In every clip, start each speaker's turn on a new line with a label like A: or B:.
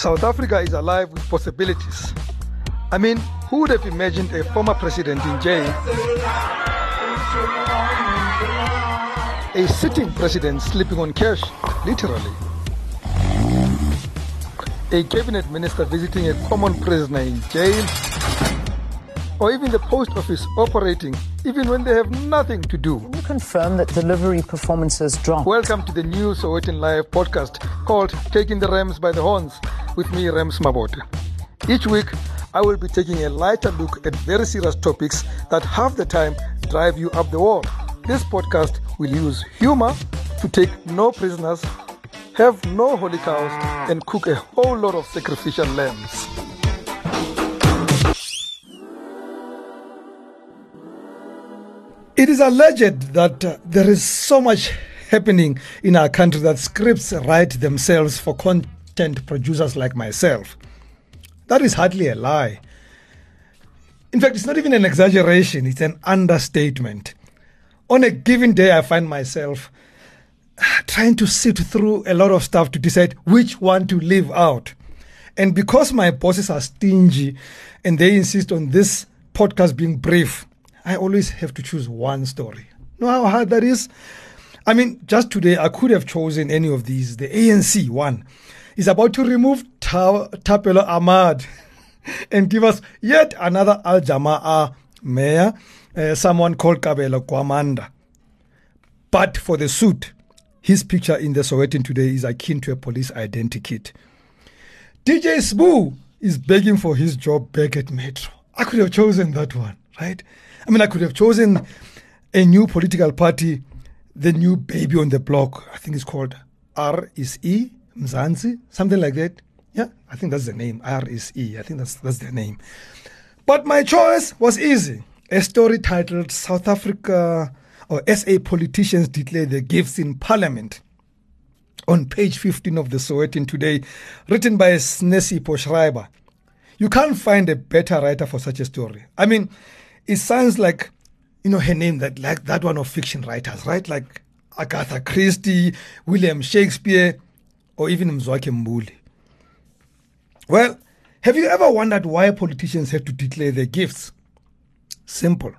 A: South Africa is alive with possibilities. I mean, who would have imagined a former president in jail? A sitting president sleeping on cash, literally. A cabinet minister visiting a common prisoner in jail. Or even the post office operating even when they have nothing to do.
B: Can you confirm that delivery performances dropped?
A: Welcome to the new Sowetan Live podcast called Taking the Rams by the Horns with me, Rams Mabote. Each week, I will be taking a lighter look at very serious topics that half the time drive you up the wall. This podcast will use humor to take no prisoners, have no holy cows, and cook a whole lot of sacrificial lambs. It is alleged that uh, there is so much happening in our country that scripts write themselves for content producers like myself. That is hardly a lie. In fact, it's not even an exaggeration, it's an understatement. On a given day, I find myself trying to sift through a lot of stuff to decide which one to leave out. And because my bosses are stingy and they insist on this podcast being brief, I always have to choose one story. Know how hard that is? I mean, just today, I could have chosen any of these. The ANC one is about to remove Ta- Thapelo Amad and give us yet another Al Jama-ah mayor, uh, someone called Kabelo Gwamanda. But for the suit, his picture in the Sowetan today is akin to a police identity kit. DJ Sbu is begging for his job back at Metro. I could have chosen that one, right? I mean, I could have chosen a new political party, the new baby on the block. I think it's called R is E, Something like that. Yeah, I think that's the name. R is E. I think that's that's their name. But my choice was easy. A story titled South Africa or SA politicians declare their gifts in parliament. On page 15 of the Sowetan today, written by Snesipho Schrieber. You can't find a better writer for such a story. I mean, it sounds like you know her name that like that one of fiction writers, right? Like Agatha Christie, William Shakespeare, or even Mzwakhe Mbuli. Well, have you ever wondered why politicians have to declare their gifts? Simple.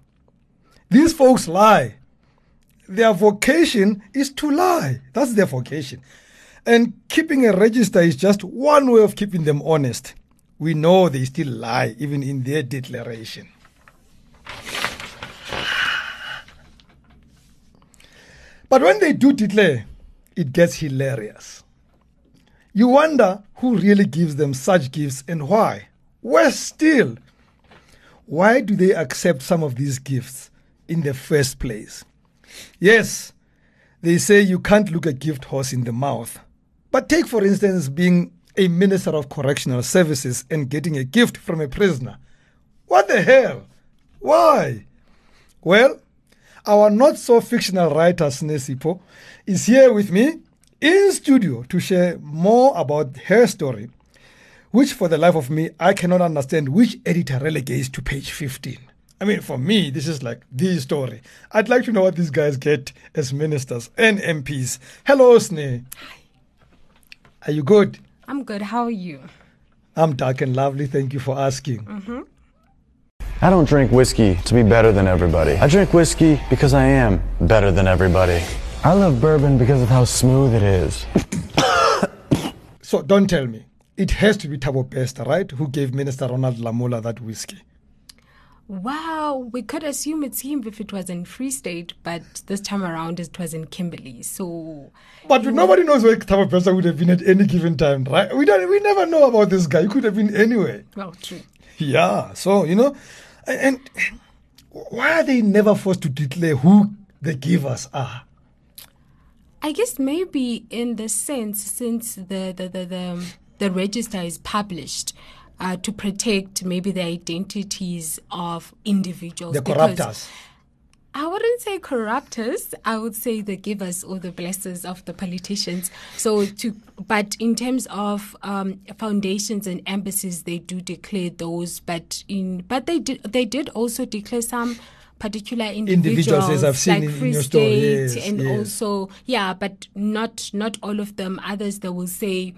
A: These folks lie. Their vocation is to lie. That's their vocation. And keeping a register is just one way of keeping them honest. We know they still lie, even in their declaration. But when they do declare, it gets hilarious. You wonder who really gives them such gifts and why. Worse still, why do they accept some of these gifts in the first place? Yes, they say you can't look a gift horse in the mouth. But take, for instance, being a minister of correctional services and getting a gift from a prisoner. What the hell? Why? Well, our not so fictional writer Snesipo, is here with me in studio to share more about her story, which for the life of me, I cannot understand which editor relegates to page 15. I mean, for me, this is like the story. I'd like to know what these guys get as ministers and MPs. Hello, Sne. Hi. Are you good?
C: I'm good. How are you?
A: I'm dark and lovely. Thank you for asking.
C: Mm-hmm.
D: I don't drink whiskey to be better than everybody. I drink whiskey because I am better than everybody. I love bourbon because of how smooth it is.
A: so don't tell me. It has to be Thabo Bester, right? Who gave Minister Ronald Lamola that whiskey.
C: Wow, we could assume it's him if it was in Free State, but this time around it was in Kimberley. So,
A: but nobody knows where Thabo Bester would have been at any given time, right? We don't, we never know about this guy. He could have been anywhere.
C: Well, true.
A: Yeah. So you know, and, and why are they never forced to declare who the givers are?
C: I guess maybe in the sense since the the the the, the register is published uh, to protect maybe the identities of individuals.
A: The corruptors.
C: I wouldn't say corruptors. I would say the givers or the blessers of the politicians. So to, but in terms of um, foundations and embassies, they do declare those. But in, but they did, they did also declare some particular individuals,
A: individuals as I've seen
C: like
A: in,
C: Free
A: in your
C: State
A: story. Yes,
C: and
A: yes.
C: also yeah, but not not all of them. Others they will say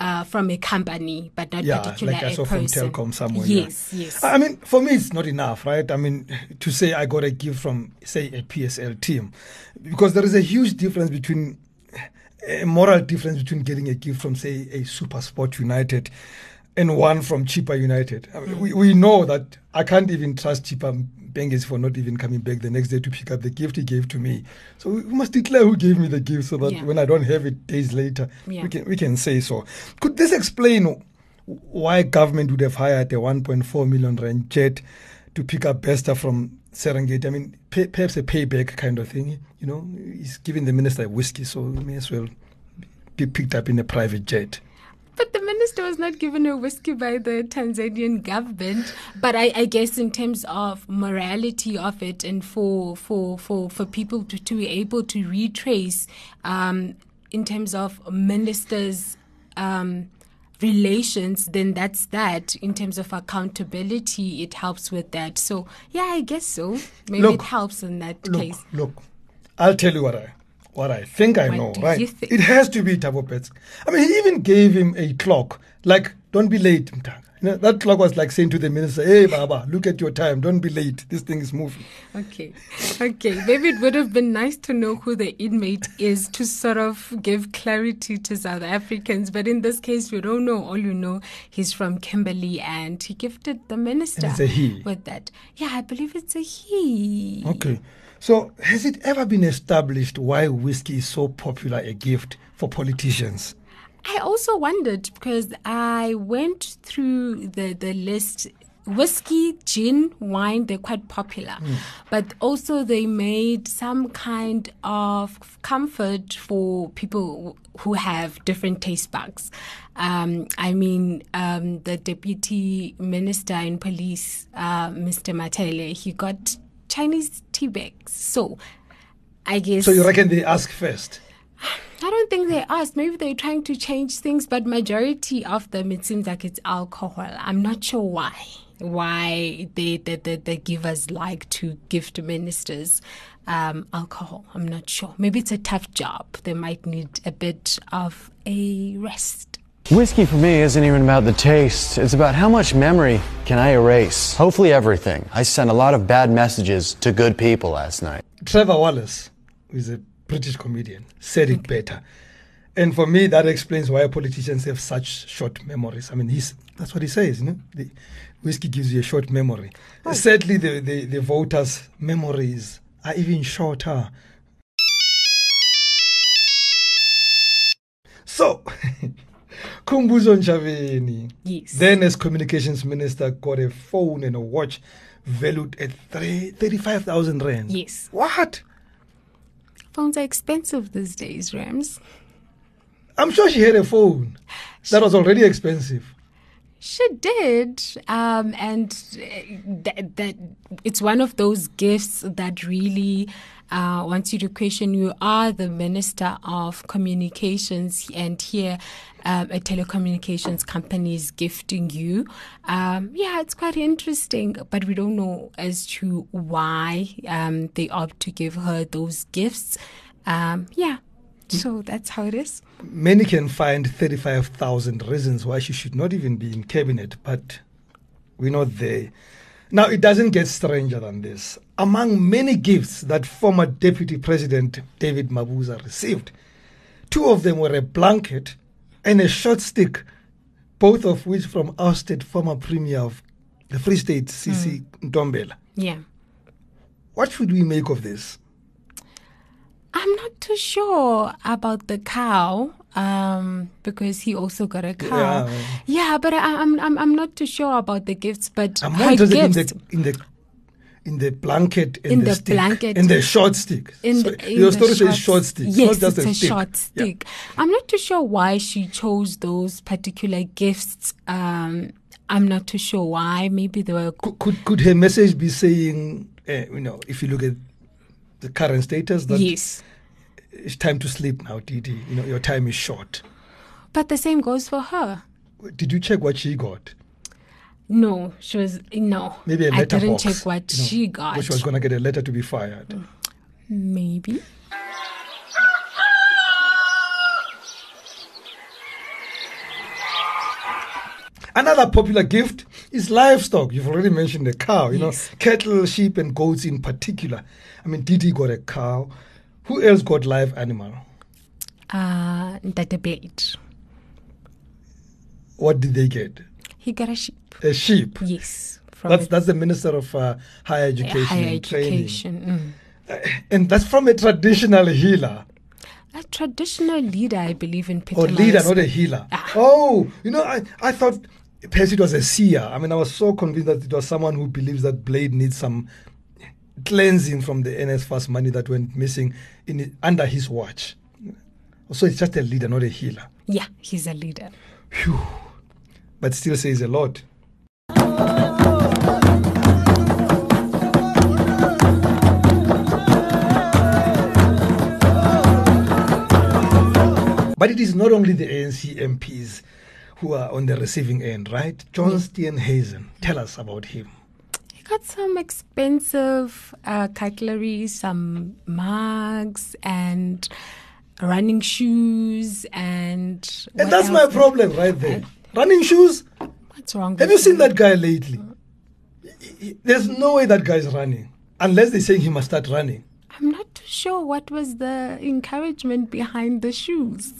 C: uh, from a company, but not
A: Yeah,
C: particularly
A: like I
C: a
A: saw from. Telkom somewhere. yeah.
C: Yes, yes.
A: I mean, for me, it's not enough, right? I mean, to say I got a gift from, say, a PSL team, because there is a huge difference between a moral difference between getting a gift from, say, a Super Sport United and one from Chippa United. I mean, we, we know that I can't even trust Chippa Benges for not even coming back the next day to pick up the gift he gave to me. So we must declare who gave me the gift so that
C: Yeah.
A: when I don't have it days later,
C: Yeah.
A: we can we can say so. Could this explain why government would have hired a 1.4 million rand jet to pick up Bester from Serengeti? I mean, pay, perhaps a payback kind of thing. You know, he's giving the minister a whiskey, so may as well be picked up in a private jet.
C: But the minister was not given a whiskey by the Tanzanian government. But I, I guess in terms of morality of it and for for for, for people to, to be able to retrace um, in terms of ministers um, relations, then that's that. In terms of accountability, it helps with that. So yeah, I guess so. Maybe
A: Look,
C: it helps in that
A: Look,
C: case.
A: look, I'll tell you what I what I think I
C: What
A: know, right?
C: think?
A: It has to be Tabo Pets. I mean, he even gave him a clock, like, don't be late, Mtanga. You know, that clock was like saying to the minister, hey, Baba, look at your time, don't be late. This thing is moving.
C: Okay. Okay. Maybe it would have been nice to know who the inmate is to sort of give clarity to South Africans. But in this case, we don't know. All you know, he's from Kimberley and he gifted the minister
A: it's a he.
C: with that. Yeah, I believe it's a he.
A: Okay. So, has it ever been established why whiskey is so popular a gift for politicians?
C: I also wondered because I went through the, the list. Whiskey, gin, wine, they're quite popular. But also, they made some kind of comfort for people who have different taste buds. Um, I mean, um, the deputy minister in police, uh, Mr. Mathale, he got Chinese tea bags. So, I guess.
A: So, you reckon they ask first?
C: I don't think they asked. Maybe they're trying to change things, but majority of them, it seems like it's alcohol. I'm not sure why. Why they the, the, the givers like to give to ministers um, alcohol. I'm not sure. Maybe it's a tough job. They might need a bit of a rest.
D: Whiskey for me isn't even about the taste. It's about how much memory can I erase. Hopefully everything. I sent a lot of bad messages to good people last night.
A: Trevor Wallace, who is a British comedian, said it better. And for me, that explains why politicians have such short memories. I mean, he's, that's what he says, you know? The whiskey gives you a short memory. Sadly, the, the, the voters' memories are even shorter. So, Khumbudzo Ntshavheni,
C: Yes.
A: then as communications minister, got a phone and a watch valued at three- 35,000 rand.
C: Yes.
A: What?
C: Phones are expensive these days, Rams.
A: I'm sure she had a phone that was already expensive.
C: She did, um, and uh, that, that it's one of those gifts that really uh, wants you to question. You are the minister of communications, and here um, a telecommunications company is gifting you. Um, yeah, it's quite interesting, but we don't know as to why um, they opt to give her those gifts. Um, yeah, so that's how it is.
A: Many can find 35,000 reasons why she should not even be in cabinet, but we're not there. Now, it doesn't get stranger than this. Among many gifts that former Deputy President David Mabuza received, two of them were a blanket and a short stick, both of which from ousted former Premier of the Free State, Sisi hmm. Ntombela.
C: Yeah.
A: What should we make of this?
C: I'm not too sure about the cow um, because he also got a cow.
A: Yeah.
C: Yeah, but I, I'm I'm I'm not too sure about the gifts. But
A: I'm more interested in the in the in the blanket and
C: In
A: the,
C: the
A: stick
C: blanket.
A: and the short stick.
C: in
A: So
C: the, in
A: your story
C: short,
A: says short stick.
C: Yes,
A: it's not just
C: it's
A: a,
C: a,
A: stick.
C: short
A: Yeah.
C: stick. I'm not too sure why she chose those particular gifts. Um, I'm not too sure why. Maybe they were.
A: Could, could could her message be saying, uh, you know, if you look at the current status, that
C: yes,
A: it's time to sleep now, Didi. You know, your time is short.
C: but the same goes for her.
A: Did you check what she got?
C: No, she was no.
A: Maybe a letter
C: I didn't
A: letterbox.
C: check what
A: you know,
C: she got.
A: She was going to get a letter to be fired.
C: Maybe.
A: Another popular gift is livestock. You've already mentioned the cow, you
C: Yes.
A: know, cattle, sheep, and goats in particular. I mean, Didi got a cow. Who else got live animal?
C: Uh, the debate.
A: What did they get?
C: He got a sheep.
A: A sheep.
C: Yes. From
A: That's that's the minister of uh, higher education
C: higher
A: and training,
C: education. Mm.
A: and that's from a traditional healer
C: A traditional leader, I believe, in Peter
A: or leader, not a healer.
C: Ah.
A: Oh, you know, I I thought perhaps it was a seer. I mean, I was so convinced that it was someone who believes that Blade needs some cleansing from the NS NSFAS money that went missing in under his watch. So it's just a leader, not a healer.
C: Yeah, he's a leader.
A: Phew. But still says a lot. But it is not only the ANC MPs who are on the receiving end, right? John Steenhuisen, tell us about him.
C: He got some expensive uh, cutlery, some mugs, and running shoes, and.
A: And that's my problem right there. Running shoes.
C: What's wrong?
A: Have you seen that guy lately? He- he- There's no way that guy is running unless they're saying he must start running.
C: I'm not too sure what was the encouragement behind the shoes.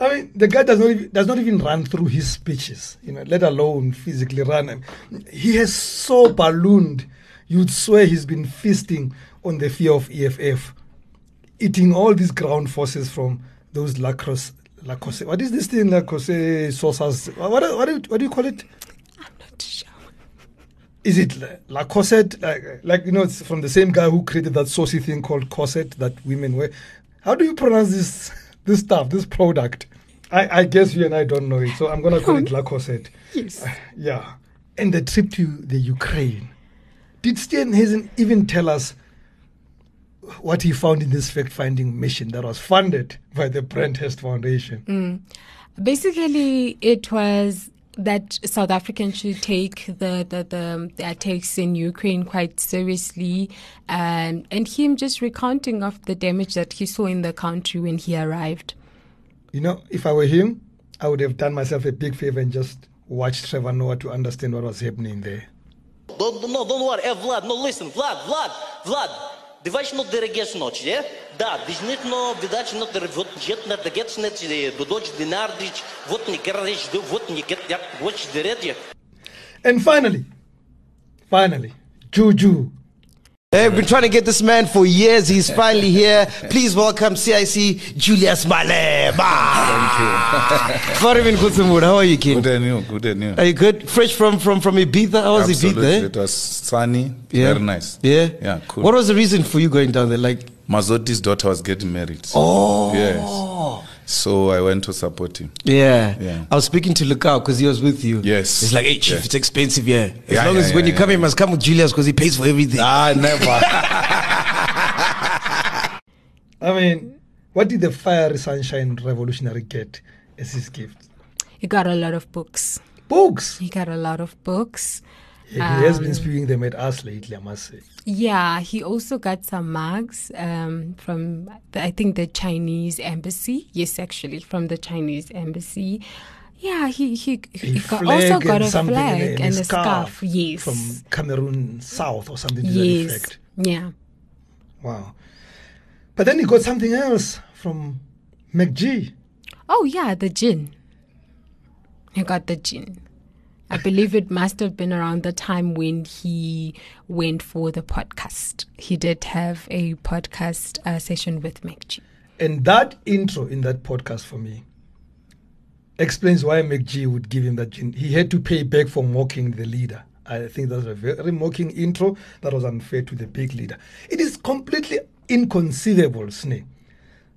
A: I mean, the guy does not even, does not even run through his speeches, you know, let alone physically run. I mean, He has so ballooned, you'd swear he's been feasting on the fear of EFF, eating all these ground forces from those lacrosse. Lacoste. What is this thing, Lacoste sauces? What, what, what, do you, what do you call it?
C: I'm not sure.
A: Is it La Cosette? Like, like, you know, it's from the same guy who created that saucy thing called corset that women wear. How do you pronounce this this stuff, this product? I, I guess you and I don't know it, so I'm gonna call it La Cosette.
C: Yes.
A: Uh, yeah. And the trip to the Ukraine. Did Steenhuisen even tell us what he found in this fact-finding mission that was funded by the Brenthurst Foundation? Mm.
C: Basically, it was that South Africans should take the, the, the, um, the attacks in Ukraine quite seriously, and and him just recounting of the damage that he saw in the country when he arrived.
A: You know, if I were him, I would have done myself a big favor and just watched Trevor Noah to understand what was happening there.
E: Don't, no, don't worry. Hey, Vlad, no, listen. Vlad, Vlad, Vlad. Ти ваш но дерегеш ночи, е? Да, дижнитно видач но дер вот жет на дагет снет до доч динардич, вот не карадиш, вот не кет як вот дередje.
A: And finally, finally, Juju.
F: Hey, we've been trying to get this man for years. He's finally here. Please welcome CIC Julius Malema. Thank you. How are you, kid?
G: Good and you, good and you.
F: Are you good? Fresh from from from Ibiza? How was
G: Absolutely.
F: Ibiza?
G: It was sunny,
F: Yeah.
G: very nice.
F: Yeah.
G: Yeah, cool.
F: What was the reason for you going down there? Like,
G: Mazzotti's daughter was getting married.
F: oh,
G: Yes. So I went to support him.
F: Yeah.
G: Yeah.
F: I was speaking to Lukao because he was with you.
G: Yes.
F: He's like, hey, chief,
G: Yeah.
F: it's expensive here. As
G: Yeah,
F: long
G: yeah,
F: as when
G: yeah,
F: you come
G: yeah.
F: here, you must come with Julius because he pays for everything.
G: Ah, never.
A: I mean, what did the fiery sunshine revolutionary get as his gift?
C: He got a lot of books.
A: Books.
C: He got a lot of books.
A: He has been
C: Um,
A: spewing them at us lately, I must say.
C: Yeah, he also got some mugs um, from, the, I think, the Chinese embassy. Yes, actually, from the Chinese embassy. Yeah, he he, he got, also got a flag
A: a-
C: and
A: a
C: a scarf. Yes.
A: From Cameroon South or something to that
C: yes.
A: effect.
C: Yeah.
A: Wow. But then he got something else from MacG.
C: Oh yeah, the gin. He got the gin. I believe it must have been around the time when he went for the podcast. He did have a podcast uh, session with MacG.
A: And that intro in that podcast for me explains why MacG would give him that gin. He had to pay back for mocking the leader. I think that's a very mocking intro that was unfair to the big leader. It is completely inconceivable, Snake,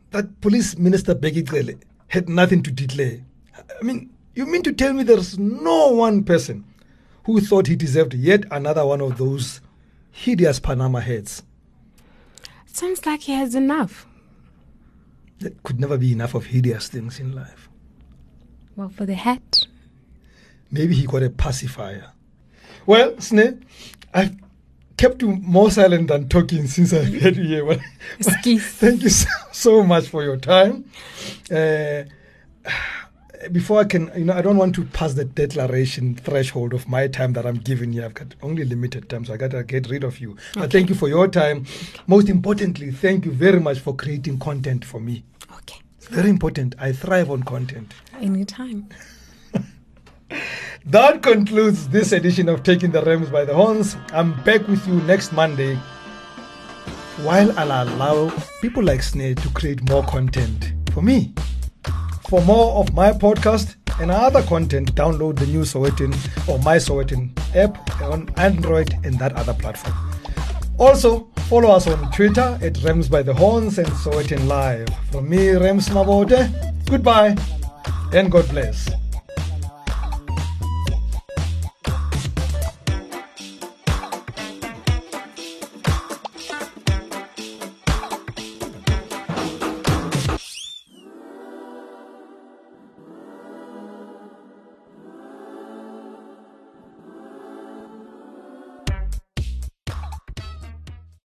A: that Police Minister Bheki Cele had nothing to declare. I mean, you mean to tell me there's no one person who thought he deserved yet another one of those hideous Panama heads?
C: Sounds like he has enough.
A: There could never be enough of hideous things in life.
C: Well, for the hat.
A: Maybe he got a pacifier. Well, Sneh, I've kept you more silent than talking since I've had you here.
C: Excuse.
A: thank you so, so much for your time. Uh, before I can, you know, I don't want to pass the declaration threshold of my time that I'm giving you. I've got only limited time, so I gotta get rid of you. But thank you for your time. Most importantly, thank you very much for creating content for me.
C: Okay.
A: Very important. I thrive on content.
C: Anytime.
A: That concludes this edition of Taking the Rams by the Horns. I'm back with you next Monday. While I'll allow people like Snare to create more content for me. For more of my podcast and other content, download the new Sowetan or My Sowetan app on Android and that other platform. Also, follow us on Twitter at Rams by the Horns and Sowetan Live. From me, Rams Mabote, goodbye and God bless.